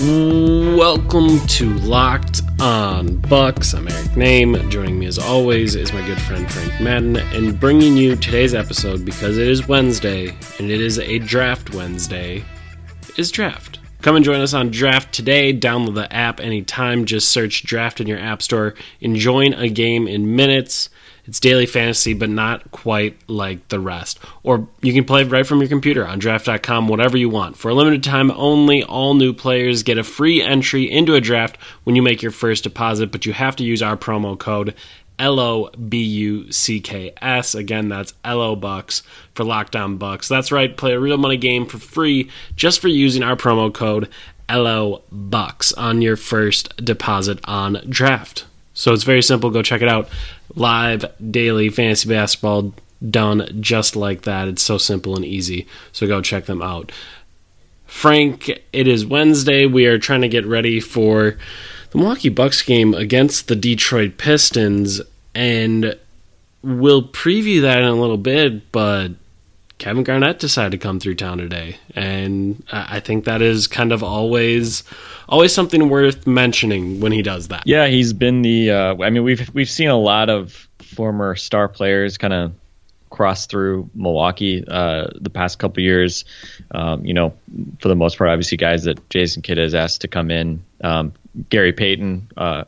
Welcome to Locked On Bucks. I'm Eric Nehm. Joining me as always is my good friend Frank Madden, and bringing you today's episode because it is Wednesday and it is a Draft Wednesday. Is Draft. Come and join us on Draft today. Download the app anytime. Just search Draft in your app store and join a game in minutes. It's daily fantasy, but not quite like the rest. Or you can play right from your computer on draft.com, whatever you want. For a limited time only, all new players get a free entry into a draft when you make your first deposit, but you have to use our promo code L O B U C K S. Again, that's L O Bucks for Locked On Bucks. That's right, play a real money game for free just for using our promo code LO Bucks on your first deposit on draft. So it's very simple. Go check it out. Live daily fantasy basketball done just like that. It's so simple and easy. So go check them out. Frank, it is Wednesday. We are trying to get ready for the Milwaukee Bucks game against the Detroit Pistons, and we'll preview that in a little bit. But Kevin Garnett decided to come through town today, and I think that is kind of always always something worth mentioning when he does that. Yeah, he's been the. Uh, I mean, we've we've seen a lot of former star players kind of cross through Milwaukee uh, the past couple years. Um, you know, for the most part, obviously guys that Jason Kidd has asked to come in. Um, Gary Payton, uh,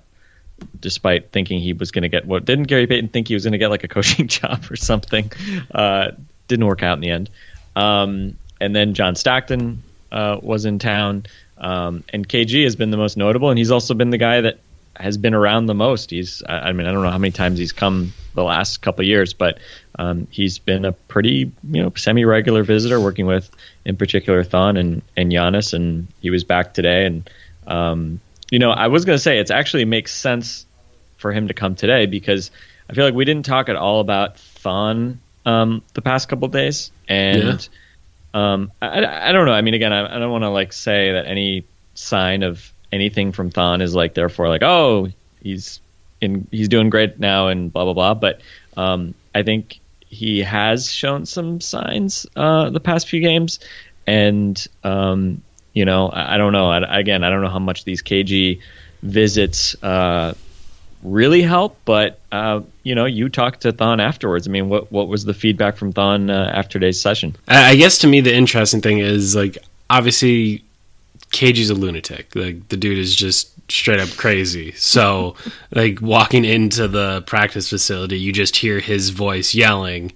despite thinking he was going to get what didn't Gary Payton think he was going to get like a coaching job or something? Uh, didn't work out in the end. Um, and then John Stockton uh, was in town, um, and KG has been the most notable, and he's also been the guy that has been around the most. He's, I I mean, I don't know how many times he's come the last couple years, but um, he's been a pretty, you know, semi-regular visitor, working with, in particular, Thon and and Giannis, and he was back today. And um, you know, I was going to say it actually makes sense for him to come today because I feel like we didn't talk at all about Thon um, the past couple of days, and um, I, I I don't know. I mean, again, I, I don't want to like say that any sign of anything from Thon is like therefore like oh he's in he's doing great now and blah blah blah. But um, I think he has shown some signs uh, the past few games, and um, you know I, I don't know. I, again, I don't know how much these KG visits uh, really help, but uh, you know, you talked to Thon afterwards. I mean, what what was the feedback from Thon uh, after today's session? I guess to me the interesting thing is like obviously KG's a lunatic. Like the dude is just straight up crazy. So like walking into the practice facility, you just hear his voice yelling,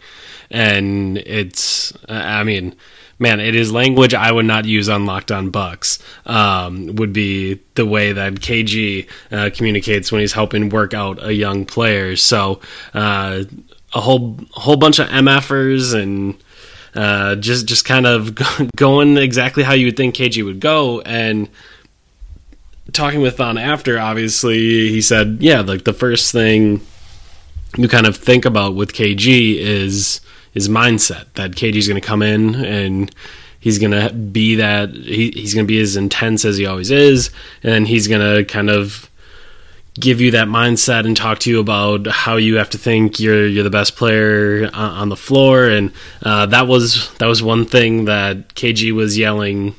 and it's I mean. Man, it is language I would not use on Locked On Bucks. Um, would be the way that KG uh, communicates when he's helping work out a young player. So uh, a whole whole bunch of MFers and uh, just just kind of going exactly how you would think KG would go. And talking with Thon after, obviously, he said, yeah, like the first thing you kind of think about with KG is his mindset that KG's going to come in and he's going to be that he, he's going to be as intense as he always is, and he's going to kind of give you that mindset and talk to you about how you have to think you're you're the best player on, the floor. And uh, that was that was one thing that KG was yelling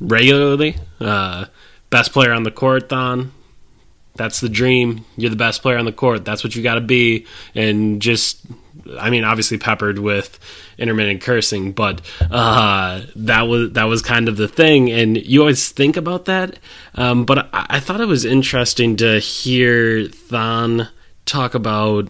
regularly uh, best player on the court Thon. That's the dream. You're the best player on the court. That's what you got to be. And just I mean obviously peppered with intermittent cursing but uh, that was that was kind of the thing. And you always think about that. Um, but I, I thought it was interesting to hear Thon talk about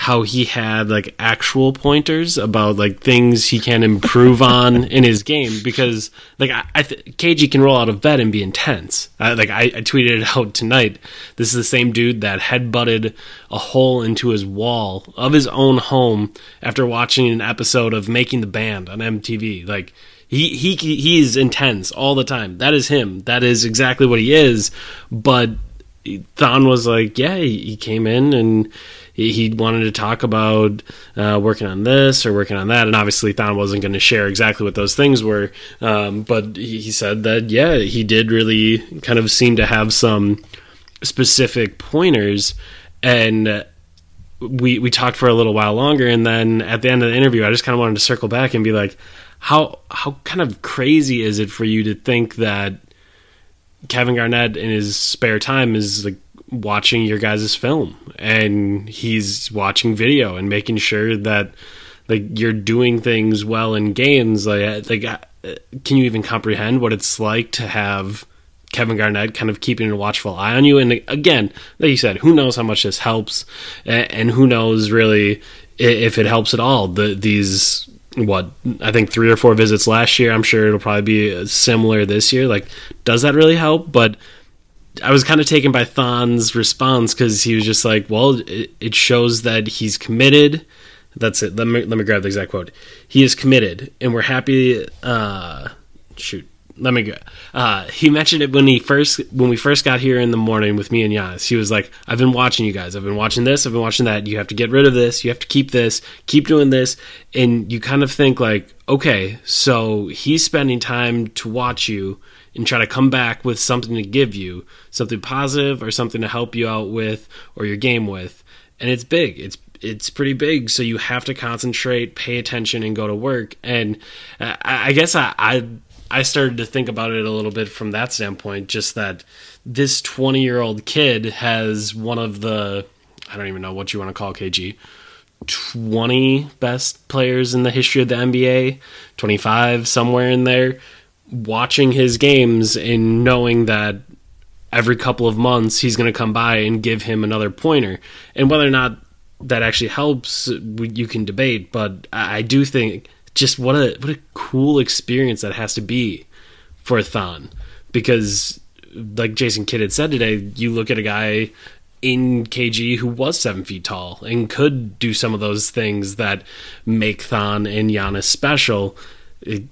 how he had like actual pointers about like things he can improve on in his game because like I, I th- KG can roll out of bed and be intense. I, like I, I tweeted it out tonight. This is the same dude that headbutted a hole into his wall of his own home after watching an episode of Making the Band on MTV. Like he he he's intense all the time. That is him. That is exactly what he is. But Thon was like, yeah, he came in and he wanted to talk about uh, working on this or working on that, and obviously Thon wasn't going to share exactly what those things were. Um, but he said that yeah, he did really kind of seem to have some specific pointers, and we we talked for a little while longer, and then at the end of the interview, I just kind of wanted to circle back and be like, how how kind of crazy is it for you to think that Kevin Garnett in his spare time is like watching your guys' film and he's watching video and making sure that like you're doing things well in games. Like like can you even comprehend what it's like to have Kevin Garnett kind of keeping a watchful eye on you? And again like you said who knows how much this helps and who knows really if it helps at all. The these what I think three or four visits last year I'm sure it'll probably be similar this year. Like does that really help? But I was kind of taken by Thon's response because he was just like, "Well, it, it, shows that he's committed." That's it. Let me let me grab the exact quote. He is committed, and we're happy. Uh, shoot, let me go. Uh, he mentioned it when he first when we first got here in the morning with me and Giannis. He was like, "I've been watching you guys. I've been watching this. I've been watching that. You have to get rid of this. You have to keep this. Keep doing this." And you kind of think like, okay, so he's spending time to watch you and try to come back with something to give you, something positive or something to help you out with or your game with. And it's big. It's it's pretty big, so you have to concentrate, pay attention, and go to work. And I, I guess I, I I started to think about it a little bit from that standpoint. Just that this twenty year old kid has one of the I don't even know what you want to call KG. 20 best players in the history of the NBA, 25 somewhere in there watching his games and knowing that every couple of months he's going to come by and give him another pointer. And whether or not that actually helps, you can debate. But I do think just what a what a cool experience that has to be for Thon, because like Jason Kidd had said today, you look at a guy in KG who was seven feet tall and could do some of those things that make Thon and Giannis special. It,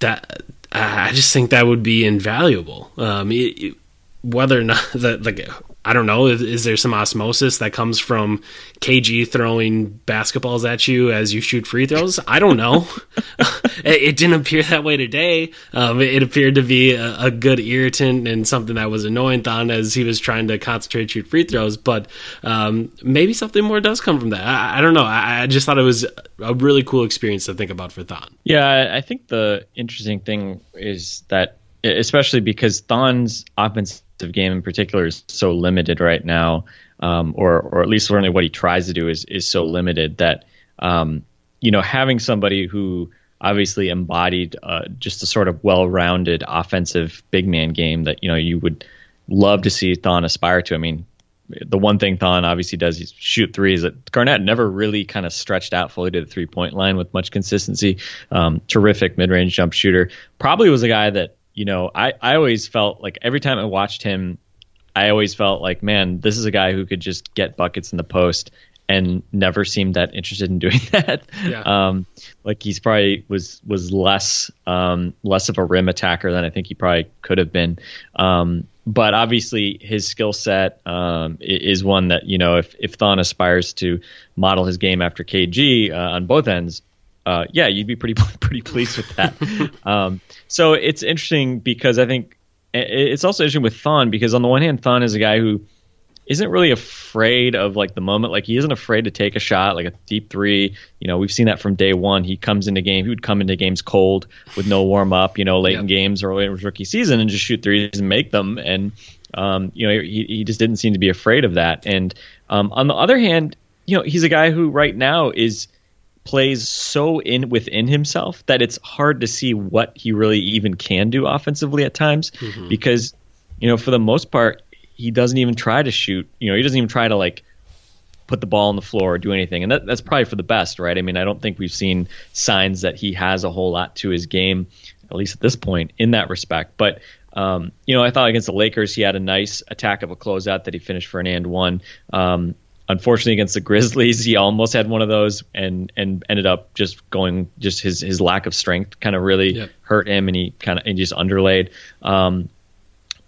that I just think that would be invaluable. Um, it, it, whether or not that, like, I don't know, is, is, there some osmosis that comes from KG throwing basketballs at you as you shoot free throws? I don't know. it, it, didn't appear that way today. Um, it, appeared to be a, a, good irritant and something that was annoying Thon as he was trying to concentrate shoot free throws. But um, maybe something more does come from that. I, I don't know. I, I, just thought it was a really cool experience to think about for Thon. Yeah, I think the interesting thing is that, especially because Thon's offense game in particular is so limited right now, um, or or at least certainly what he tries to do is is so limited that um, you know having somebody who obviously embodied uh, just a sort of well-rounded offensive big man game that you know you would love to see Thon aspire to. I mean, the one thing Thon obviously does is shoot threes. That Garnett never really kind of stretched out fully to the three point line with much consistency. Um, terrific mid range jump shooter. Probably was a guy that you know, I, I always felt like every time I watched him, I always felt like, man, this is a guy who could just get buckets in the post and never seemed that interested in doing that. Yeah. Um, like he's probably was was less um, less of a rim attacker than I think he probably could have been. Um, but obviously his skill set um, is one that you know if if Thon aspires to model his game after KG uh, on both ends, uh, yeah, you'd be pretty pretty pleased with that. um, so it's interesting because I think it's also interesting with Thon because on the one hand, Thon is a guy who isn't really afraid of like the moment. Like he isn't afraid to take a shot, like a deep three. You know, we've seen that from day one. He comes into game. He would come into games cold with no warm up. You know, late yep. in games or in his rookie season and just shoot threes and make them. And um, you know, he he just didn't seem to be afraid of that. And um, on the other hand, you know, he's a guy who right now is plays so in within himself that it's hard to see what he really even can do offensively at times mm-hmm. because you know for the most part he doesn't even try to shoot you know he doesn't even try to like put the ball on the floor or do anything. And that, that's probably for the best, right? I mean, I don't think we've seen signs that he has a whole lot to his game, at least at this point, in that respect. But um, you know, I thought against the Lakers, he had a nice attack of a closeout that he finished for an and one. Um, unfortunately, against the Grizzlies, he almost had one of those and and ended up just going. Just his his lack of strength kind of really Yep. hurt him, and he kind of and just underlaid. Um,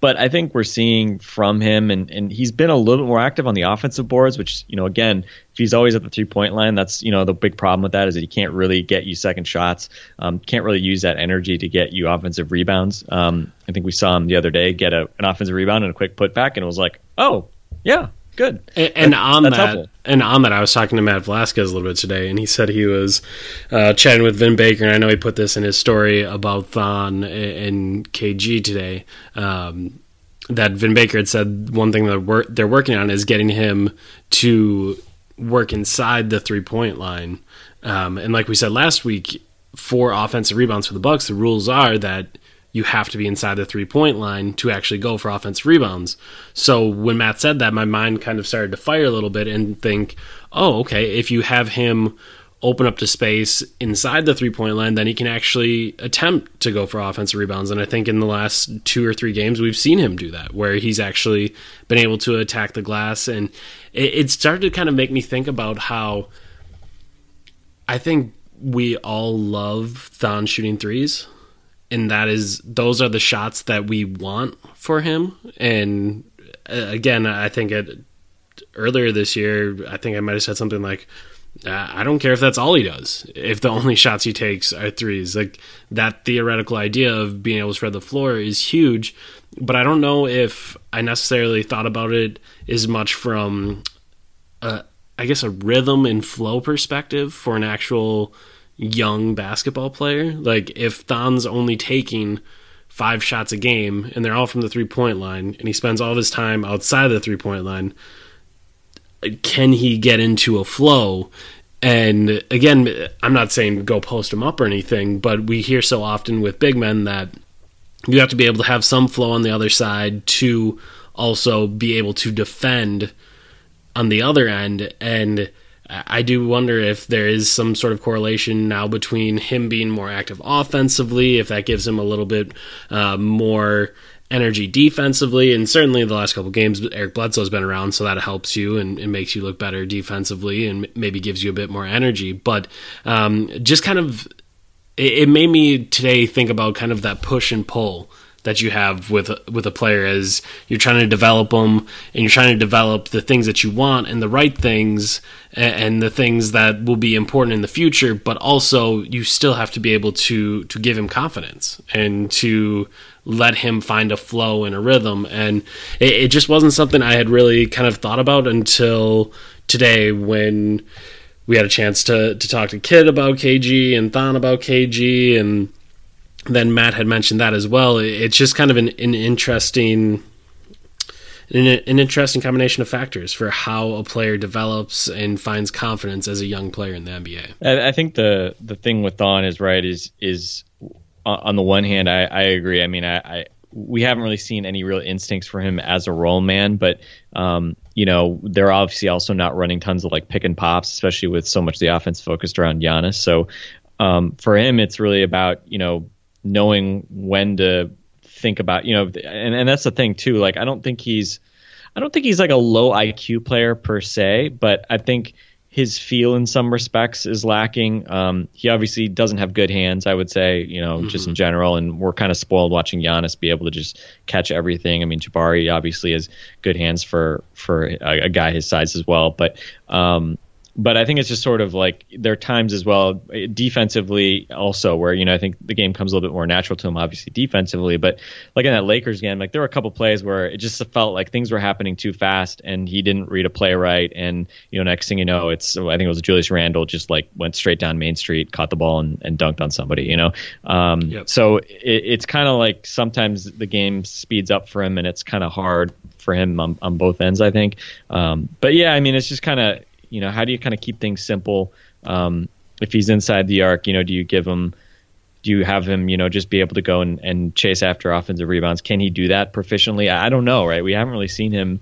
but I think we're seeing from him, and, and he's been a little bit more active on the offensive boards, which, you know, again, if he's always at the three point line, that's, you know, the big problem with that is that he can't really get you second shots, um, can't really use that energy to get you offensive rebounds. Um, I think we saw him the other day get a, an offensive rebound and a quick putback, and it was like, oh, yeah, good. And, and on that, helpful. and on that, I was talking to Matt Velazquez a little bit today, and he said he was uh, chatting with Vin Baker, and I know he put this in his story about Thon and KG today. Um, that Vin Baker had said one thing that wor- they're working on is getting him to work inside the three point line. Um, and like we said last week, for offensive rebounds for the Bucks, the rules are that you have to be inside the three point line to actually go for offensive rebounds. So when Matt said that, my mind kind of started to fire a little bit and think, oh, okay, if you have him open up to space inside the three point line, then he can actually attempt to go for offensive rebounds. And I think in the last two or three games, we've seen him do that, where he's actually been able to attack the glass. And it, it started to kind of make me think about how I think we all love Thon shooting threes. And that is, those are the shots that we want for him. And uh, again, I think it earlier this year, I think I might have said something like, uh, I don't care if that's all he does. If the only shots he takes are threes, like that theoretical idea of being able to spread the floor is huge. But I don't know if I necessarily thought about it as much from, uh, I guess, a rhythm and flow perspective for an actual young basketball player. Like if Thon's only taking five shots a game and they're all from the three point line, and he spends all of his time outside the three point line can he get into a flow? And again, I'm not saying go post him up or anything, but we hear so often with big men that you have to be able to have some flow on the other side to also be able to defend on the other end. And I do wonder if there is some sort of correlation now between him being more active offensively, if that gives him a little bit uh, more energy defensively. And certainly the last couple games, Eric Bledsoe's been around, so that helps you and, and makes you look better defensively and maybe gives you a bit more energy. But um, just kind of, it, it made me today think about kind of that push and pull that you have with with a player as you're trying to develop them and you're trying to develop the things that you want and the right things and, and the things that will be important in the future but also you still have to be able to to give him confidence and to let him find a flow and a rhythm. And it, it just wasn't something I had really kind of thought about until today when we had a chance to to talk to Kidd about KG and Thon about KG and then Matt had mentioned that as well. It's just kind of an, an interesting an, an interesting combination of factors for how a player develops and finds confidence as a young player in the NBA. I, think the the thing with Thon is right is is on on the one hand I, I agree. I mean I, I we haven't really seen any real instincts for him as a role man, but um, you know they're obviously also not running tons of like pick and pops, especially with so much of the offense focused around Giannis. So um, for him, it's really about you know knowing when to think about you know and, and that's the thing too like i don't think he's i don't think he's like a low iq player per se but i think his feel in some respects is lacking. Um, he obviously doesn't have good hands i would say you know just in general and we're kind of spoiled watching Giannis be able to just catch everything. I mean jabari obviously has good hands for for a, a guy his size as well but um, but I think it's just sort of like there are times as well defensively also where you know I think the game comes a little bit more natural to him obviously defensively. But like in that Lakers game like there were a couple plays where it just felt like things were happening too fast and he didn't read a play right. And you know next thing you know it's I think it was Julius Randle just like went straight down Main Street caught the ball and, and dunked on somebody you know? Um, Yep. so it, it's kind of like sometimes the game speeds up for him and it's kind of hard for him on, on both ends I think. Um, but yeah I mean it's just kind of you know, how do you kind of keep things simple? Um, if he's inside the arc, you know, do you give him, do you have him, you know, just be able to go and, and chase after offensive rebounds? Can he do that proficiently? I I don't know, right? We haven't really seen him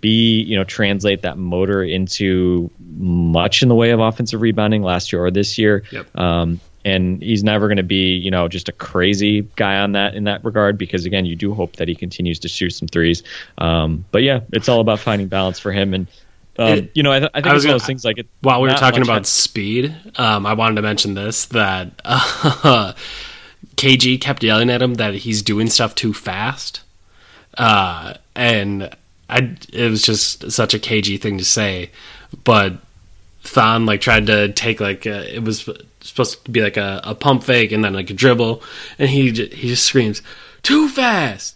be, you know, translate that motor into much in the way of offensive rebounding last year or this year. Yep. Um, and he's never going to be, you know, just a crazy guy on that in that regard because again, you do hope that he continues to shoot some threes. Um, but yeah, it's all about finding balance for him and. Um, It- you know, I, th- I think I was one of gonna- those things like it, While we were talking about has- speed, um, I wanted to mention this that uh, KG kept yelling at him that he's doing stuff too fast, uh, and I it was just such a KG thing to say, but Thon like tried to take like a, it was supposed to be like a, a pump fake and then like a dribble, and he j- he just screams too fast.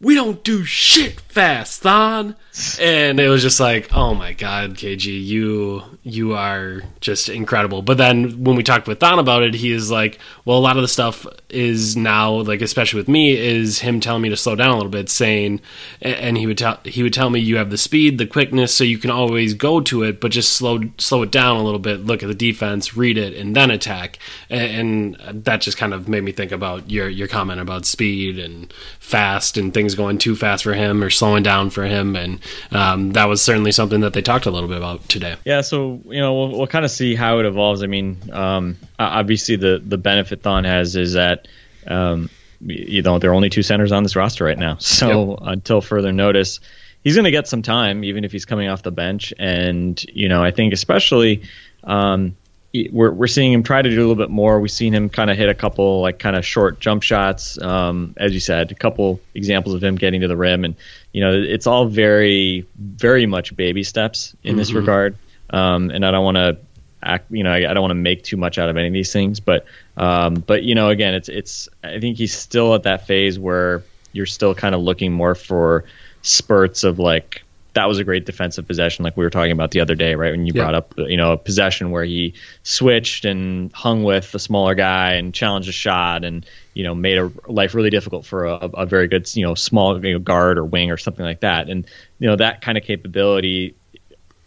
We don't do shit fast, Thon. And it was just like, oh my god, KG, you you are just incredible. But then when we talked with Thon about it, he is like, well, a lot of the stuff is now like, especially with me, is him telling me to slow down a little bit, saying, and he would tell he would tell me you have the speed, the quickness, so you can always go to it, but just slow slow it down a little bit, look at the defense, read it, and then attack. And, and that just kind of made me think about your your comment about speed and fast and things going too fast for him or slowing down for him, and um, that was certainly something that they talked a little bit about today. Yeah, so you know we'll, we'll kind of see how it evolves. I mean, um, obviously the the benefit Thon has is that um, you know there are only two centers on this roster right now. So until further notice, he's going to get some time, even if he's coming off the bench. And you know, I think especially um, we're we're seeing him try to do a little bit more. We've seen him kind of hit a couple like kind of short jump shots, um, as you said, a couple examples of him getting to the rim, and you know, it's all very very much baby steps in this regard. Um, and I don't want to act, you know, I, I don't want to make too much out of any of these things, but um, but you know, again, it's it's I think he's still at that phase where you're still kind of looking more for spurts of like that was a great defensive possession, like we were talking about the other day, right? When you Yeah. brought up, you know, a possession where he switched and hung with a smaller guy and challenged a shot and, you know, made a life really difficult for a, a very good, you know, small you know, guard or wing or something like that. And, you know, that kind of capability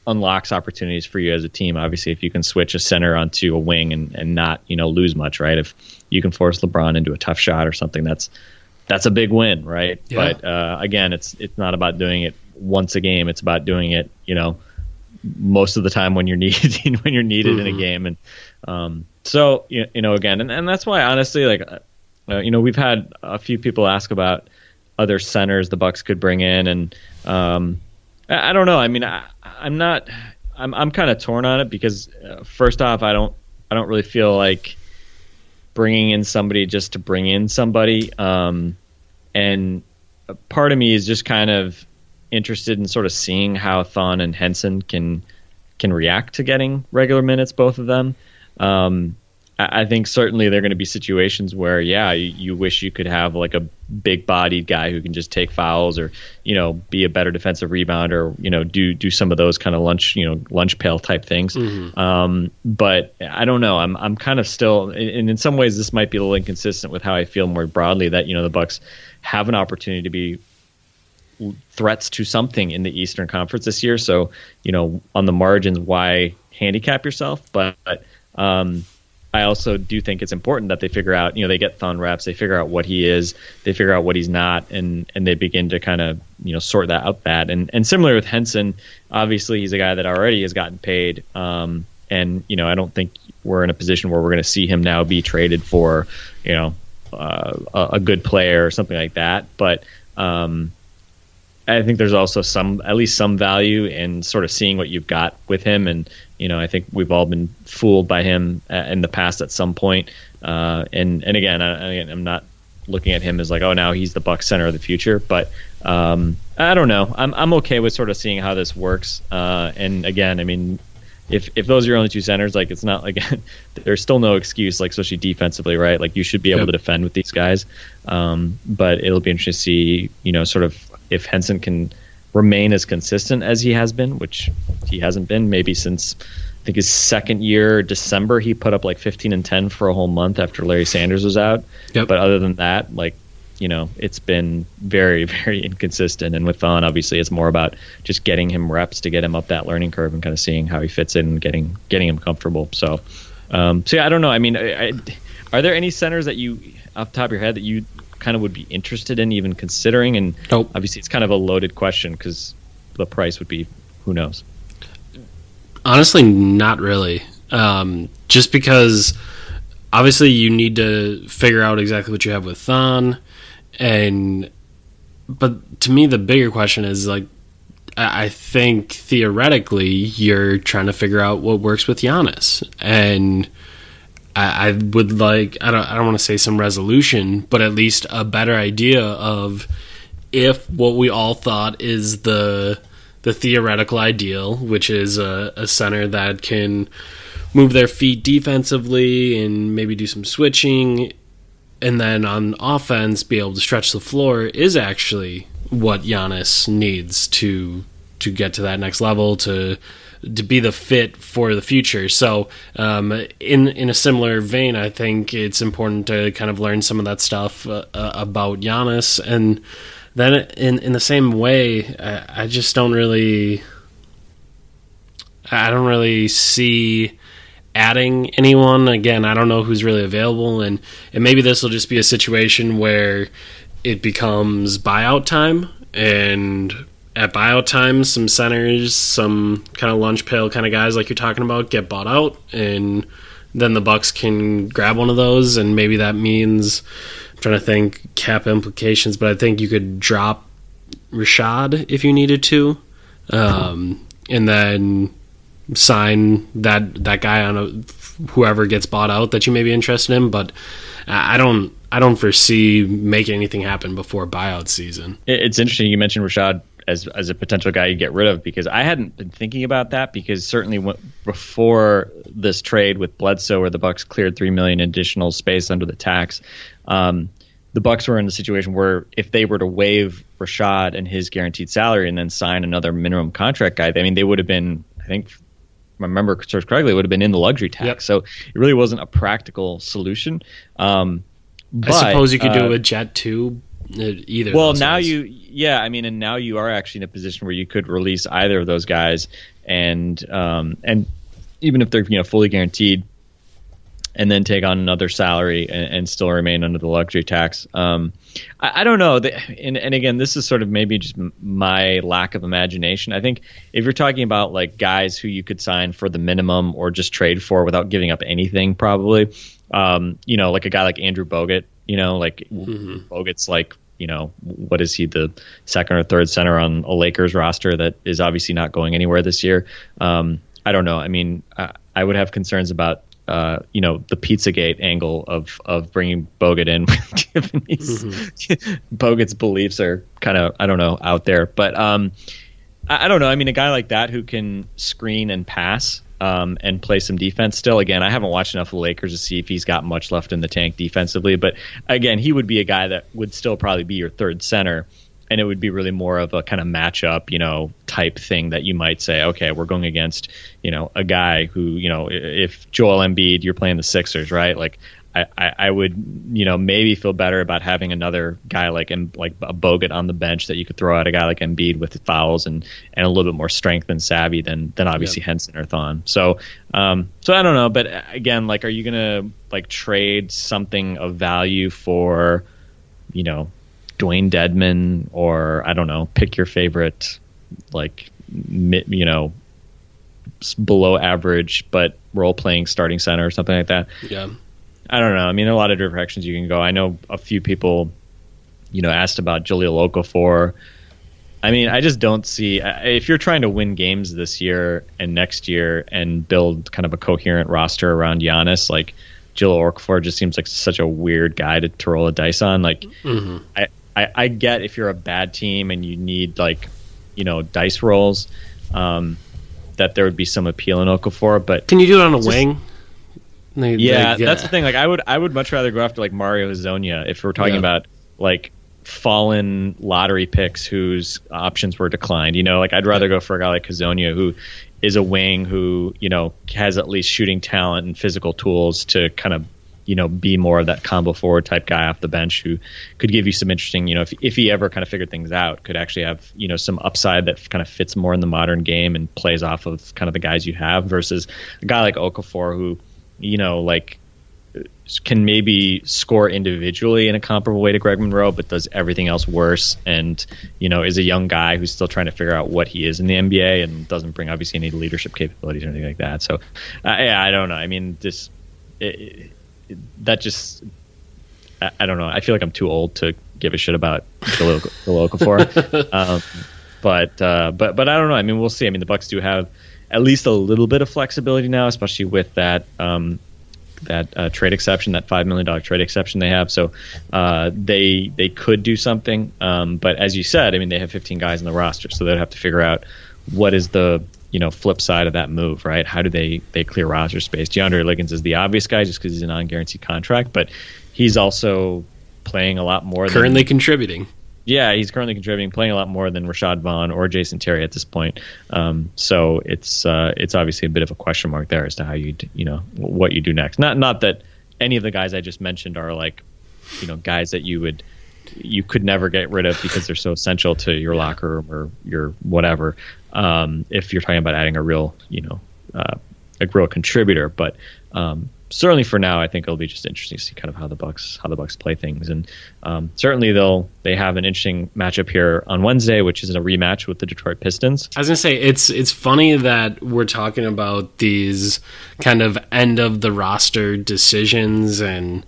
unlocks opportunities for you as a team. Obviously, if you can switch a center onto a wing and, and not, you know, lose much, right? If you can force LeBron into a tough shot or something, that's that's a big win, right? Yeah. But uh, again, it's it's not about doing it once a game. It's about doing it, you know, most of the time when you're needed when you're needed in a game. And um, so you, you know, again, and, and that's why honestly, like, uh, you know, we've had a few people ask about other centers the Bucks could bring in, and um, I, I don't know. I mean, I, I'm not. I'm I'm kind of torn on it because uh, first off, I don't I don't really feel like bringing in somebody just to bring in somebody. Um, and part of me is just kind of interested in sort of seeing how Thon and Henson can can react to getting regular minutes, both of them. Um, I, I think certainly there are going to be situations where, yeah, you, you wish you could have like a big-bodied guy who can just take fouls, or you know, be a better defensive rebounder, or you know, do do some of those kind of lunch, you know, lunch pail type things. Um, but I don't know. I'm I'm kind of still, and in some ways, this might be a little inconsistent with how I feel more broadly that you know the Bucks have an opportunity to be threats to something in the Eastern Conference this year. So, you know, on the margins, why handicap yourself? But um, I also do think it's important that they figure out, you know, they get Thon reps, they figure out what he is, they figure out what he's not, and and they begin to kind of you know sort that out. That and and similar with Henson, obviously he's a guy that already has gotten paid. Um, and you know, I don't think we're in a position where we're going to see him now be traded for, you know, uh, a, a good player or something like that. But um, I think there's also some, at least some value in sort of seeing what you've got with him. And, you know, I think we've all been fooled by him uh, in the past at some point. Uh, and, and again, I, I'm not looking at him as like, oh, now he's the Buck center of the future. But um, I don't know. I'm, I'm okay with sort of seeing how this works. Uh, and again, I mean, if if those are your only two centers, like it's not like there's still no excuse, like especially defensively, right? Like you should be able Yep. to defend with these guys. Um, but it'll be interesting to see, you know, sort of if Henson can remain as consistent as he has been, which he hasn't been maybe since I think his second year, December, he put up like 15 and 10 for a whole month after Larry Sanders was out. Yep. But other than that, like you know, it's been very, very inconsistent. And with Thon, obviously, it's more about just getting him reps to get him up that learning curve and kind of seeing how he fits in and getting getting him comfortable. So, um, so yeah, I don't know. I mean, I, I, are there any centers that you, off the top of your head, that you kind of would be interested in even considering? And Nope. obviously, it's kind of a loaded question because the price would be, who knows? Honestly, not really. Um, just because obviously you need to figure out exactly what you have with Thon, and but to me the bigger question is like I think theoretically you're trying to figure out what works with Giannis, and I, I would like I don't I don't want to say some resolution, but at least a better idea of if what we all thought is the the theoretical ideal, which is a, a center that can move their feet defensively and maybe do some switching, and then on offense be able to stretch the floor, is actually what Giannis needs to to get to that next level to to be the fit for the future. So, um, in in a similar vein, I think it's important to kind of learn some of that stuff uh, uh, about Giannis, and then in in the same way, I, I just don't really, I don't really see adding anyone. Again, I don't know who's really available, and and maybe this will just be a situation where it becomes buyout time and at buyout time, some centers, some kind of lunch pail kind of guys like you're talking about get bought out, and then the Bucks can grab one of those, and maybe that means I'm trying to think cap implications, but I think you could drop Rashad if you needed to, um, and then sign that that guy on a, whoever gets bought out that you may be interested in, but I don't I don't foresee making anything happen before buyout season. It's interesting you mentioned Rashad as as a potential guy you get rid of because I hadn't been thinking about that because certainly before this trade with Bledsoe where the Bucks cleared three million additional space under the tax, um, the Bucks were in a situation where if they were to waive Rashad and his guaranteed salary and then sign another minimum contract guy, I mean they would have been I think. I remember serves correctly, would have been in the luxury tax. Yep. So it really wasn't a practical solution. Um, but, I suppose you could uh, do a jet too, either. Well, now ways. you, yeah, I mean, and now you are actually in a position where you could release either of those guys, and um, and even if they're you know fully guaranteed, and then take on another salary and, and still remain under the luxury tax. Um, I, I, don't know, and, and again, this is sort of maybe just my lack of imagination. I think if you're talking about like guys who you could sign for the minimum or just trade for without giving up anything, probably, um, you know, like a guy like Andrew Bogut you know, like mm-hmm. Bogut's like you know what is he the second or third center on a Lakers roster that is obviously not going anywhere this year. Um, I don't know. I mean, I, I would have concerns about uh, you know the Pizzagate angle of of bringing Bogut in, given these mm-hmm. Bogut's beliefs are kind of I don't know out there, but um, I, I, don't know. I mean, a guy like that who can screen and pass um, and play some defense still. Again, I haven't watched enough of the Lakers to see if he's got much left in the tank defensively, but again, he would be a guy that would still probably be your third center. And it would be really more of a kind of matchup, you know, type thing that you might say, okay, we're going against, you know, a guy who, you know, if Joel Embiid, you're playing the Sixers, right? Like I, I, would you know maybe feel better about having another guy like like a Bogut on the bench that you could throw out a guy like Embiid with fouls and and a little bit more strength and savvy than than obviously. Henson or Thon. So um so I don't know, but again, like are you gonna like trade something of value for you know Dewayne Dedmon or I don't know, pick your favorite like you know below average but role playing starting center or something like that. Yeah. I don't know. I mean, a lot of directions you can go. I know a few people, you know, asked about Jahlil Okafor. I mean, I just don't see if you're trying to win games this year and next year and build kind of a coherent roster around Giannis, like Jahlil Okafor just seems like such a weird guy to, to roll a dice on. Like, mm-hmm. I, I, I, get if you're a bad team and you need like, you know, dice rolls, um, that there would be some appeal in Okafor. But can you do it on a wing? They, yeah, they, yeah, that's the thing. Like, I would, I would much rather go after like Mario Hezonja if we're talking yeah. about like fallen lottery picks whose options were declined. You know, like I'd rather go for a guy like Hezonja who is a wing who you know has at least shooting talent and physical tools to kind of you know be more of that combo forward type guy off the bench who could give you some interesting you know if, if he ever kind of figured things out could actually have you know some upside that kind of fits more in the modern game and plays off of kind of the guys you have versus a guy like Okafor who you know, like can maybe score individually in a comparable way to Greg Monroe, but does everything else worse. And you know, is a young guy who's still trying to figure out what he is in the NBA and doesn't bring obviously any leadership capabilities or anything like that. So, uh, yeah, I don't know. I mean, this it, it, that just I, I, don't know. I feel like I'm too old to give a shit about the local for. um, but uh, but but I don't know. I mean, we'll see. I mean, the Bucks do have at least a little bit of flexibility now, especially with that um, that uh, trade exception, that five million dollar trade exception they have. So uh, they they could do something, um, but as you said, I mean they have 15 guys in the roster, so they'd have to figure out what is the you know flip side of that move, right? How do they they clear roster space? DeAndre Liggins is the obvious guy just because he's a non guaranteed contract, but he's also playing a lot more. Currently than, contributing. Yeah, he's currently contributing, playing a lot more than Rashad Vaughn or Jason Terry at this point. Um, so it's uh, it's obviously a bit of a question mark there as to how you you know what you do next. Not not that any of the guys I just mentioned are like you know guys that you would you could never get rid of because they're so essential to your locker room or your whatever. Um, if you're talking about adding a real you know uh, a real contributor, but um, certainly for now, I think it'll be just interesting to see kind of how the Bucks how the Bucks play things, and um, certainly they'll they have an interesting matchup here on Wednesday, which is a rematch with the Detroit Pistons. I was gonna say it's it's funny that we're talking about these kind of end of the roster decisions and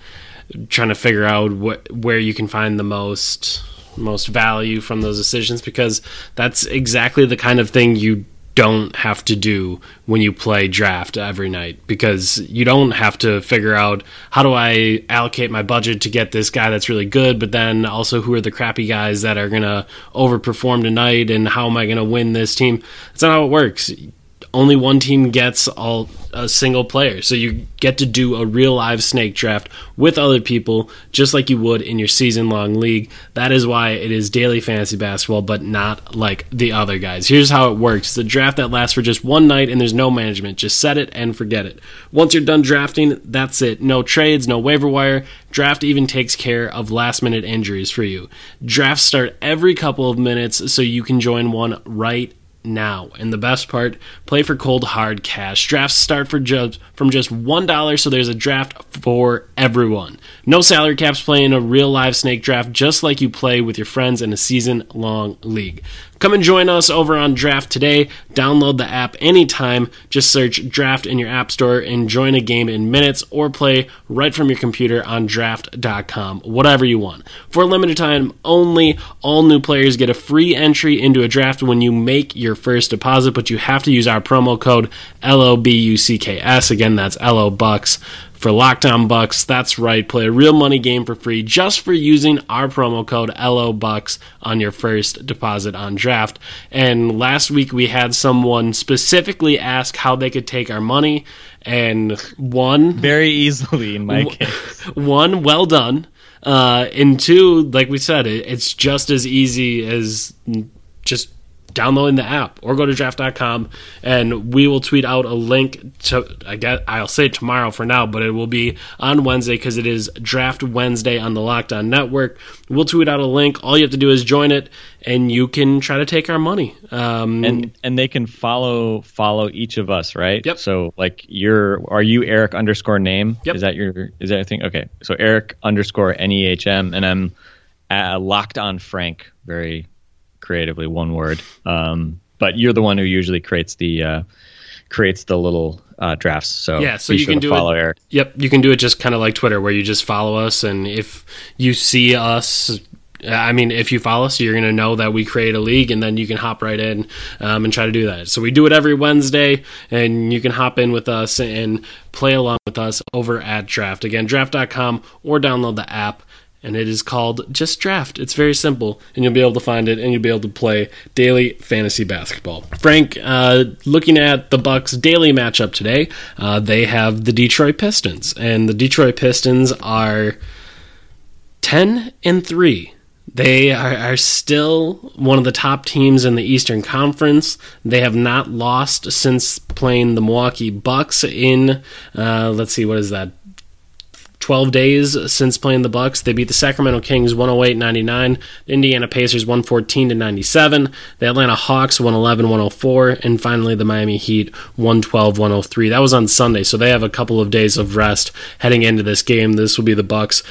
trying to figure out what where you can find the most most value from those decisions because that's exactly the kind of thing you don't have to do when you play draft every night because you don't have to figure out how do I allocate my budget to get this guy that's really good, but then also who are the crappy guys that are going to overperform tonight and how am I going to win this team? That's not how it works only one team gets all a single player. So you get to do a real live snake draft with other people, just like you would in your season long league. That is why it is daily fantasy basketball, but not like the other guys. Here's how it works it's a draft that lasts for just one night and there's no management. Just set it and forget it. Once you're done drafting, that's it. No trades, no waiver wire. Draft even takes care of last minute injuries for you. Drafts start every couple of minutes so you can join one right now. And the best part, play for cold hard cash. Drafts start for just from just one dollar, so there's a draft for everyone. No salary caps playing a real live snake draft just like you play with your friends in a season long league. Come and join us over on Draft today. Download the app anytime. Just search Draft in your app store and join a game in minutes or play right from your computer on draft.com. Whatever you want. For a limited time only, all new players get a free entry into a draft when you make your first deposit, but you have to use our promo code LOBUCKS. Again, that's LO Bucks for Locked On Bucks. That's right, play a real money game for free just for using our promo code LO Bucks on your first deposit on draft. And last week we had someone specifically ask how they could take our money, and one very easily in my case. One, well done. Uh, and two, like we said, it, it's just as easy as just downloading the app or go to draft.com and we will tweet out a link to I guess I'll say tomorrow for now, but it will be on Wednesday because it is Draft Wednesday on the Locked On Network. We'll tweet out a link. All you have to do is join it and you can try to take our money. Um, and and they can follow follow each of us, right? Yep. So like you're are you Eric underscore Nehm? Yep. Is that your is that your thing? Okay. So Eric underscore N E H M and I'm uh, locked on Frank. Very creatively, one word. Um, but you're the one who usually creates the uh, creates the little uh, drafts. So yeah, so you sure can do follow it. Eric. Yep, you can do it just kind of like Twitter, where you just follow us, and if you see us. I mean, if you follow us, you're going to know that we create a league, and then you can hop right in um, and try to do that. So we do it every Wednesday, and you can hop in with us and play along with us over at Draft. Again, draft.com or download the app and it is called Just Draft. It's very simple, and you'll be able to find it, and you'll be able to play daily fantasy basketball. Frank, uh, looking at the Bucks' daily matchup today, uh, they have the Detroit Pistons, and the Detroit Pistons are ten and three. They are, are, still one of the top teams in the Eastern Conference. They have not lost since playing the Milwaukee Bucks in, uh, let's see, what is that? 12 days since playing the Bucks. They beat the Sacramento Kings 108-99, the Indiana Pacers 114 to 97, the Atlanta Hawks 111-104, and finally the Miami Heat 112-103. That was on Sunday, so they have a couple of days of rest heading into this game. This will be the Bucks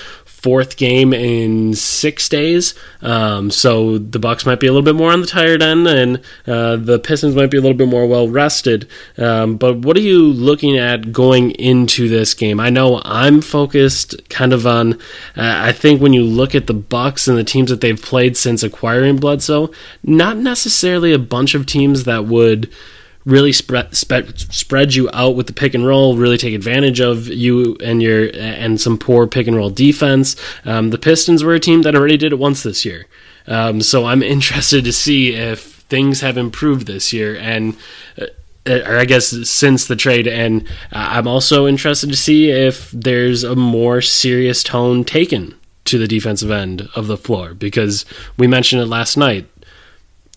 fourth game in six days. Um, so the Bucks might be a little bit more on the tired end, and uh, the Pistons might be a little bit more well rested. Um, but what are you looking at going into this game? I know I'm focused kind of on. Uh, I think when you look at the Bucks and the teams that they've played since acquiring Bledsoe, not necessarily a bunch of teams that would really spread spread spread you out with the pick and roll, really take advantage of you and your and some poor pick and roll defense. Um, the Pistons were a team that already did it once this year, um, so I'm interested to see if things have improved this year and. Uh, or I guess since the trade, and uh, I'm also interested to see if there's a more serious tone taken to the defensive end of the floor because we mentioned it last night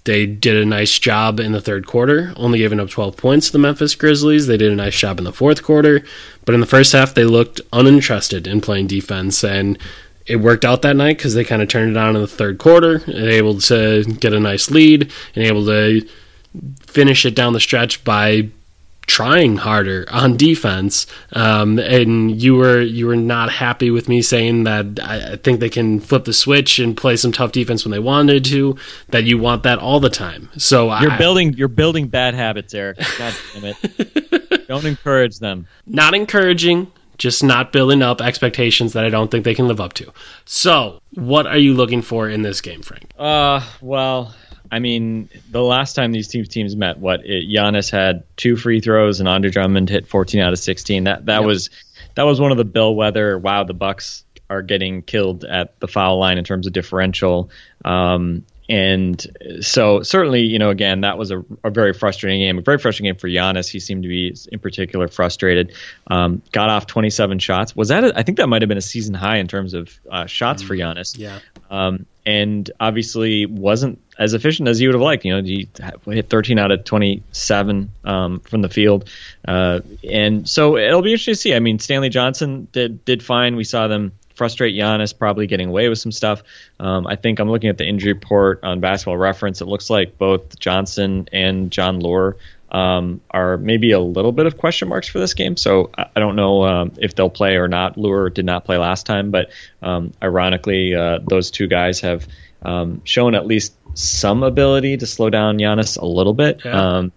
they did a nice job in the third quarter, only giving up 12 points to the Memphis Grizzlies. They did a nice job in the fourth quarter, but in the first half, they looked uninterested in playing defense. And it worked out that night because they kind of turned it on in the third quarter and able to get a nice lead and able to finish it down the stretch by trying harder on defense, um, and you were you were not happy with me saying that I think they can flip the switch and play some tough defense when they wanted to. That you want that all the time. So you're I, building you're building bad habits, Eric. God damn it! Don't encourage them. Not encouraging. Just not building up expectations that I don't think they can live up to. So, what are you looking for in this game, Frank? Uh, well, I mean, the last time these two teams met, what it, Giannis had two free throws and Andre Drummond hit 14 out of 16. That that yep. was that was one of the bellwether. Wow, the Bucks are getting killed at the foul line in terms of differential. Um, and so certainly, you know, again, that was a, a, very frustrating game, a very frustrating game for Giannis. He seemed to be in particular frustrated. Um, got off 27 shots. Was that? A, I think that might have been a season high in terms of uh, shots mm, for Giannis. Yeah. Um, and obviously wasn't as efficient as you would have liked. You know, he hit 13 out of 27 um, from the field, uh, and so it'll be interesting to see. I mean, Stanley Johnson did did fine. We saw them frustrate Giannis, probably getting away with some stuff. Um, I think I'm looking at the injury report on Basketball Reference. It looks like both Johnson and John Leuer um, are maybe a little bit of question marks for this game. So I, don't know um, if they'll play or not. Leuer did not play last time, but um, ironically, uh, those two guys have um, shown at least some ability to slow down Giannis a little bit. Yeah. Um,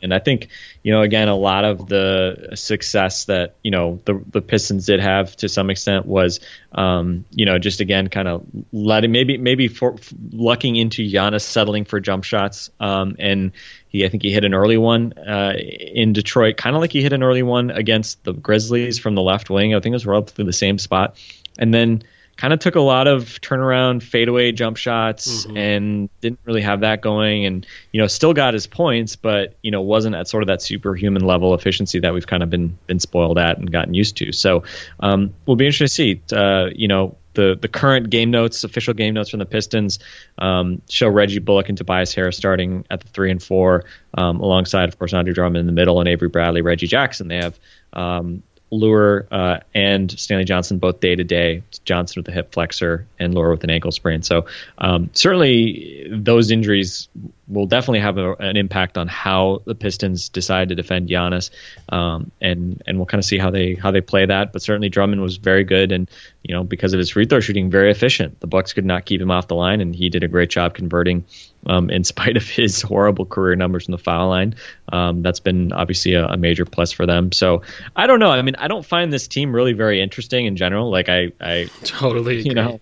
and I think, you know, again, a lot of the success that you know the the Pistons did have to some extent was, um, you know, just again kind of letting maybe maybe for, lucking into Giannis settling for jump shots. Um, and he I think he hit an early one uh, in Detroit, kind of like he hit an early one against the Grizzlies from the left wing. I think it was relatively the same spot. And then kind of took a lot of turnaround fadeaway jump shots mm-hmm. and didn't really have that going and you know still got his points but you know wasn't at sort of that superhuman level efficiency that we've kind of been been spoiled at and gotten used to so um, we'll be interested to see uh, you know the the current game notes, official game notes from the Pistons, um, show Reggie Bullock and Tobias Harris starting at the three and four, um, alongside of course Andre Drummond in the middle and Avery Bradley, Reggie Jackson. They have um, Leuer uh, and Stanley Johnson both day to day. Johnson with a hip flexor and Leuer with an ankle sprain. So um, certainly those injuries will definitely have a, an impact on how the Pistons decide to defend Giannis, um, and and we'll kind of see how they how they play that. But certainly Drummond was very good, and you know because of his free throw shooting, very efficient. The Bucks could not keep him off the line, and he did a great job converting um, in spite of his horrible career numbers in the foul line. Um, that's been obviously a, a, major plus for them. So I don't know. I mean, I don't find this team really very interesting in general. Like I, I totally, you know,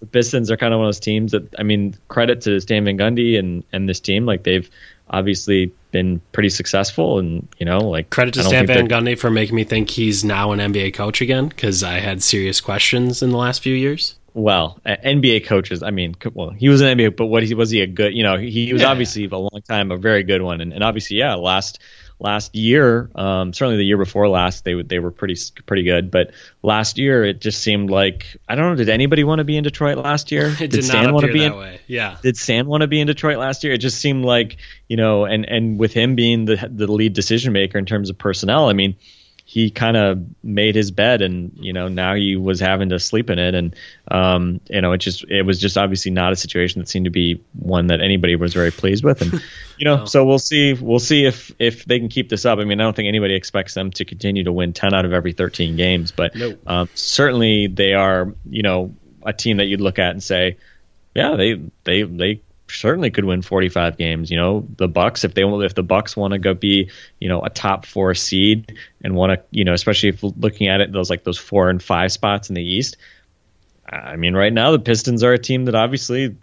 the Pistons are kind of one of those teams that I mean, credit to Stan Van Gundy and and this team. Like they've obviously been pretty successful and you know like credit to Stan Van Gundy for making me think he's now an NBA coach again because I had serious questions in the last few years well, NBA coaches. I mean, well, he was an NBA, but what he was he a good? You know, he, he was yeah. obviously a long time a very good one, and, and obviously, yeah, last last year, um, certainly the year before last, they they were pretty pretty good, but last year it just seemed like I don't know. Did anybody want to be in Detroit last year? It did, did Stan want to be in? Way. Yeah. Did Stan want to be in Detroit last year? It just seemed like you know, and and with him being the the lead decision maker in terms of personnel, I mean he kind of made his bed, and you know now he was having to sleep in it, and um, you know it just it was just obviously not a situation that seemed to be one that anybody was very pleased with, and you know so we'll see we'll see if if they can keep this up. I mean I don't think anybody expects them to continue to win ten out of every thirteen games, but Nope. um, certainly they are you know a team that you'd look at and say yeah, they they they certainly could win 45 games. You know, the Bucks if they want. if the Bucks want to go be you know a top four seed and want to you know especially if looking at it those like those four and five spots in the East. I mean, right now the Pistons are a team that obviously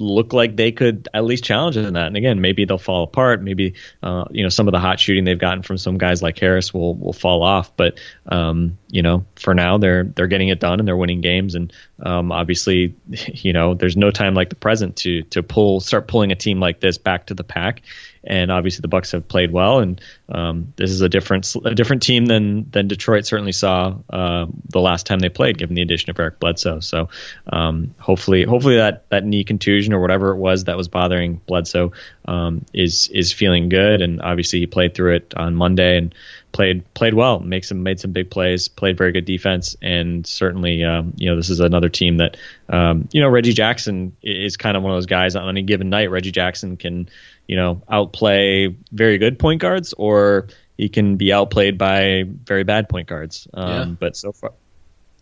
look like they could at least challenge in that. And again, maybe they'll fall apart. Maybe uh, you know some of the hot shooting they've gotten from some guys like Harris will will fall off. But um, you know, for now they're they're getting it done and they're winning games. And um, obviously, you know, there's no time like the present to to pull start pulling a team like this back to the pack. And obviously the Bucks have played well, and um, this is a different a different team than than Detroit certainly saw uh, the last time they played, given the addition of Eric Bledsoe. So um, hopefully, hopefully that that knee contusion or whatever it was that was bothering Bledsoe um, is is feeling good, and obviously he played through it on Monday and played played well, make some made some big plays, played very good defense, and certainly um, you know this is another team that um, you know Reggie Jackson is kind of one of those guys on any given night. Reggie Jackson can you know outplay very good point guards, or he can be outplayed by very bad point guards. Um, Yeah. But so far,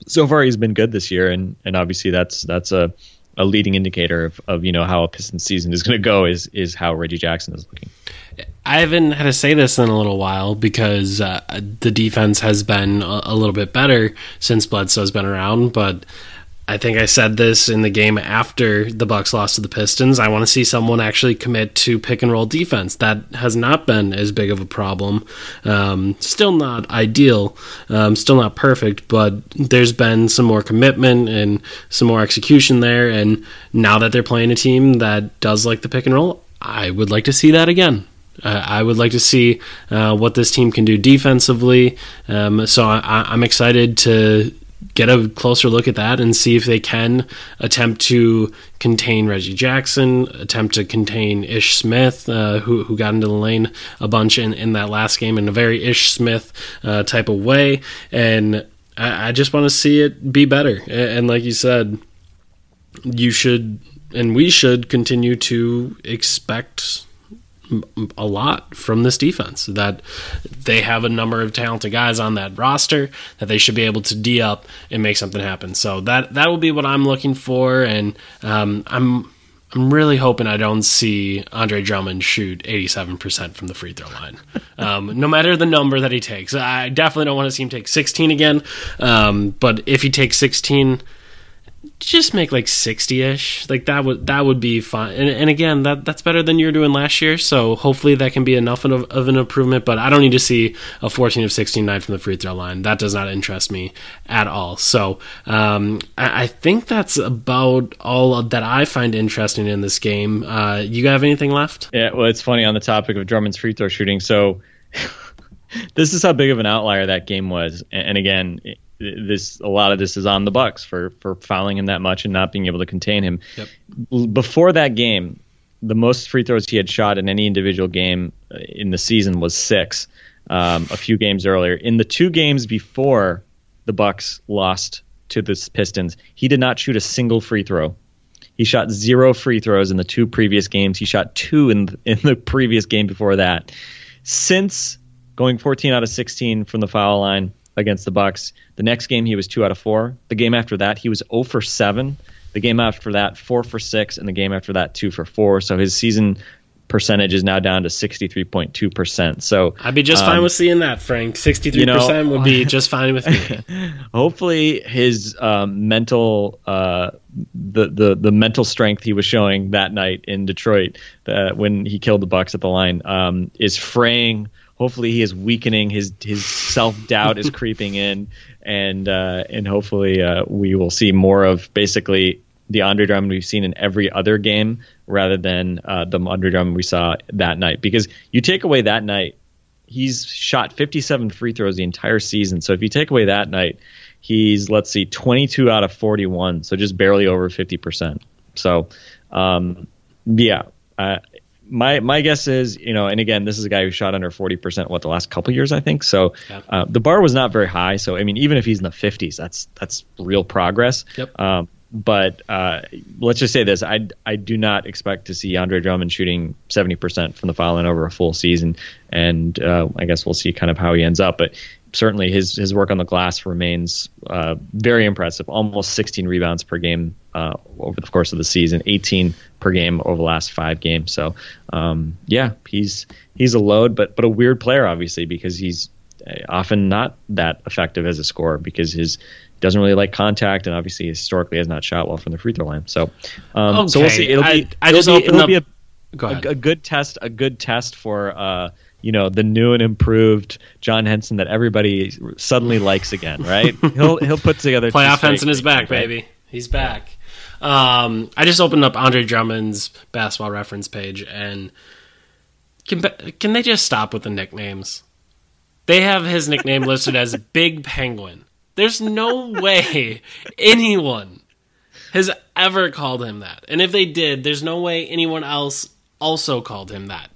so far he's been good this year, and and obviously that's that's a a leading indicator of, of you know how a Pistons season is going to go is is how Reggie Jackson is looking. I haven't had to say this in a little while because uh, the defense has been a, little bit better since Bledsoe's been around, but I think I said this in the game after the Bucks lost to the Pistons. I want to see someone actually commit to pick and roll defense. That has not been as big of a problem. Um, still not ideal, um, still not perfect, but there's been some more commitment and some more execution there. And now that they're playing a team that does like the pick and roll, I would like to see that again. Uh, I would like to see uh, what this team can do defensively. Um, so I, I'm excited to get a closer look at that and see if they can attempt to contain Reggie Jackson, attempt to contain Ish Smith, uh, who who got into the lane a bunch in, in that last game in a very Ish Smith uh, type of way, and I, I just want to see it be better. And like you said, you should and we should continue to expect a lot from this defense that they have a number of talented guys on that roster that they should be able to d up and make something happen. So that that will be what i'm looking for and um, i'm i'm really hoping i don't see andre drummond shoot 87% from the free throw line. Um, no matter the number that he takes. I definitely don't want to see him take 16 again um, but if he takes 16 just make like 60ish like that would that would be fine. And, and again that that's better than you were doing last year so hopefully that can be enough of, of an improvement but i don't need to see a 14 of 16 9 from the free throw line. That does not interest me at all. So um, I, I think that's about all that i find interesting in this game. Uh, you have anything left? Yeah, well, it's funny on the topic of Drummond's free throw shooting. So this is how big of an outlier that game was. And, and again, this a lot of this is on the Bucks for for fouling him that much and not being able to contain him. Yep. Before that game, the most free throws he had shot in any individual game uh, in the season was six. Um, a few games earlier, in the two games before the Bucks lost to the Pistons, he did not shoot a single free throw. He shot zero free throws in the two previous games. He shot two in in the previous game before that. Since going 14 out of 16 from the foul line against the Bucks, the next game he was two out of four. The game after that he was 0 for seven. The game after that four for six, and the game after that two for four. So his season percentage is now down to 63.2 percent. So i'd be just Um, fine with seeing that frank 63% you know- would be just fine with me hopefully his um, mental uh, the, the the mental strength he was showing that night in Detroit uh, when he killed the Bucks at the line um, is fraying. Hopefully he is weakening. His his self doubt is creeping in, and uh, and hopefully uh, we will see more of basically the Andre Drummond we've seen in every other game rather than uh, the Andre Drummond we saw that night. Because you take away that night, he's shot 57 free throws the entire season. So if you take away that night, he's let's see 22 out of 41, so just barely over 50%. So um, yeah, uh, my my guess is, you know, and again, this is a guy who shot under forty percent what the last couple years, I think. So Yeah. uh, the bar was not very high. So I mean, even if he's in the fifties, that's that's real progress. Yep. Um, but uh, let's just say this: I I do not expect to see Andre Drummond shooting seventy percent from the foul line over a full season, and uh, I guess we'll see kind of how he ends up. But certainly his his work on the glass remains uh, very impressive. Almost sixteen rebounds per game uh, over the course of the season, eighteen per game over the last five games. So um, yeah, he's he's a load, but but a weird player obviously because he's uh, often not that effective as a scorer because his doesn't really like contact and obviously historically has not shot well from the free throw line. So, um, so we'll see. It'll I- be, I it'll just be, it'll up- be a, Go a, a good test, a good test for uh, you know the new and improved John Henson that everybody suddenly likes again, right? he'll he'll put together Playoff Henson is back, right? baby. He's back. Um, I just opened up Andre Drummond's basketball reference page, and can can they just stop with the nicknames? They have his nickname listed as Big Penguin. There's no way anyone has ever called him that, and if they did, there's no way anyone else also called him that.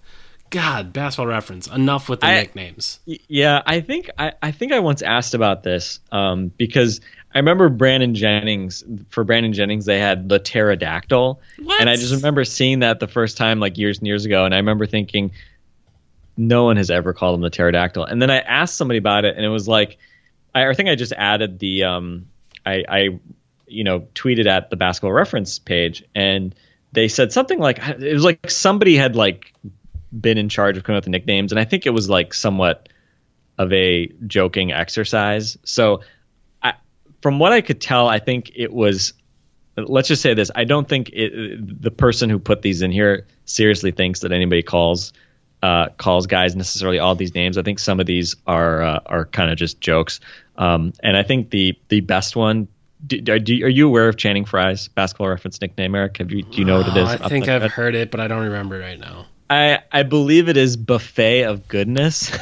God, basketball reference. Enough with the I- nicknames. Yeah, I think I, I think I once asked about this um, because I remember Brandon Jennings for Brandon Jennings they had the pterodactyl, What? and I just remember seeing that the first time like years and years ago, and I remember thinking no one has ever called him the pterodactyl, and then I asked somebody about it, and it was like I, I think I just added the um, I, I you know tweeted at the basketball reference page, and they said something like it was like somebody had like been in charge of coming up with the nicknames, and I think it was like somewhat of a joking exercise. So, I, from what I could tell, I think it was. Let's just say this: I don't think it, the person who put these in here seriously thinks that anybody calls uh, calls guys necessarily all these names. I think some of these are uh, are kind of just jokes. Um, and I think the the best one. Do, are, do, are you aware of Channing Frye's basketball reference nickname, Eric? Have you, do you know what it is? Oh. I think I've heard it, but I don't remember right now. I I believe it is buffet of goodness,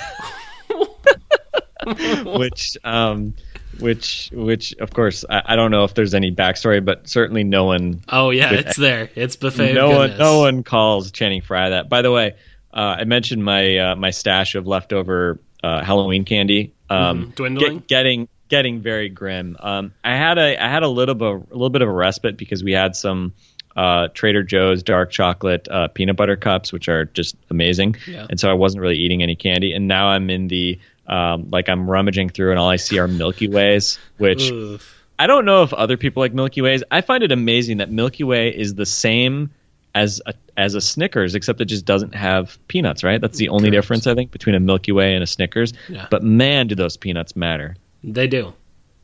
which um which which of course I, I don't know if there's any backstory, but certainly no one Oh yeah, it's there. It's buffet. no of one no one calls Channing Frye that. By the way, uh, I mentioned my uh, my stash of leftover uh, Halloween candy um, Mhm. Dwindling? get- getting getting very grim. Um, I had a I had a little bit a little bit of a respite because we had some uh, Trader Joe's dark chocolate uh, peanut butter cups, which are just amazing. Yeah. And so I wasn't really eating any candy, and now I'm in the um, like I'm rummaging through, and all I see are Milky Ways, which. I don't know if other people like Milky Ways. I find it amazing that Milky Way is the same as a, as a Snickers, except it just doesn't have peanuts. Right? That's the only Correct. difference I think between a Milky Way and a Snickers. Yeah. But man, do those peanuts matter? They do.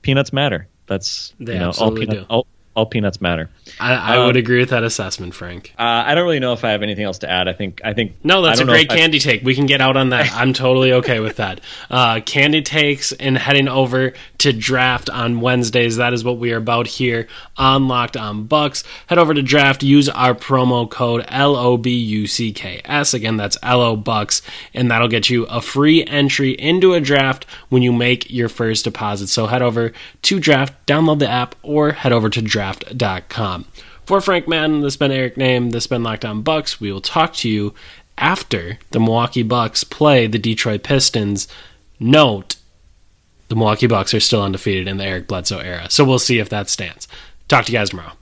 Peanuts matter. That's They you know all, do. all, all peanuts matter. I, I Um, would agree with that assessment, Frank. Uh, I don't really know if I have anything else to add. I think I think No, that's a great if I- candy take. We can get out on that. I'm totally okay with that. Uh, candy takes and heading over to draft on Wednesdays. That is what we are about here on Locked on Bucks. Head over to draft. Use our promo code L O B U C K S. Again, that's L O Bucks, and that'll get you a free entry into a draft when you make your first deposit. So head over to draft, download the app, or head over to draft.com. For Frank Madden, this has been Eric Nehm, this has been Locked On Bucks. We will talk to you after the Milwaukee Bucks play the Detroit Pistons. Note, the Milwaukee Bucks are still undefeated in the Eric Bledsoe era, so we'll see if that stands. Talk to you guys tomorrow.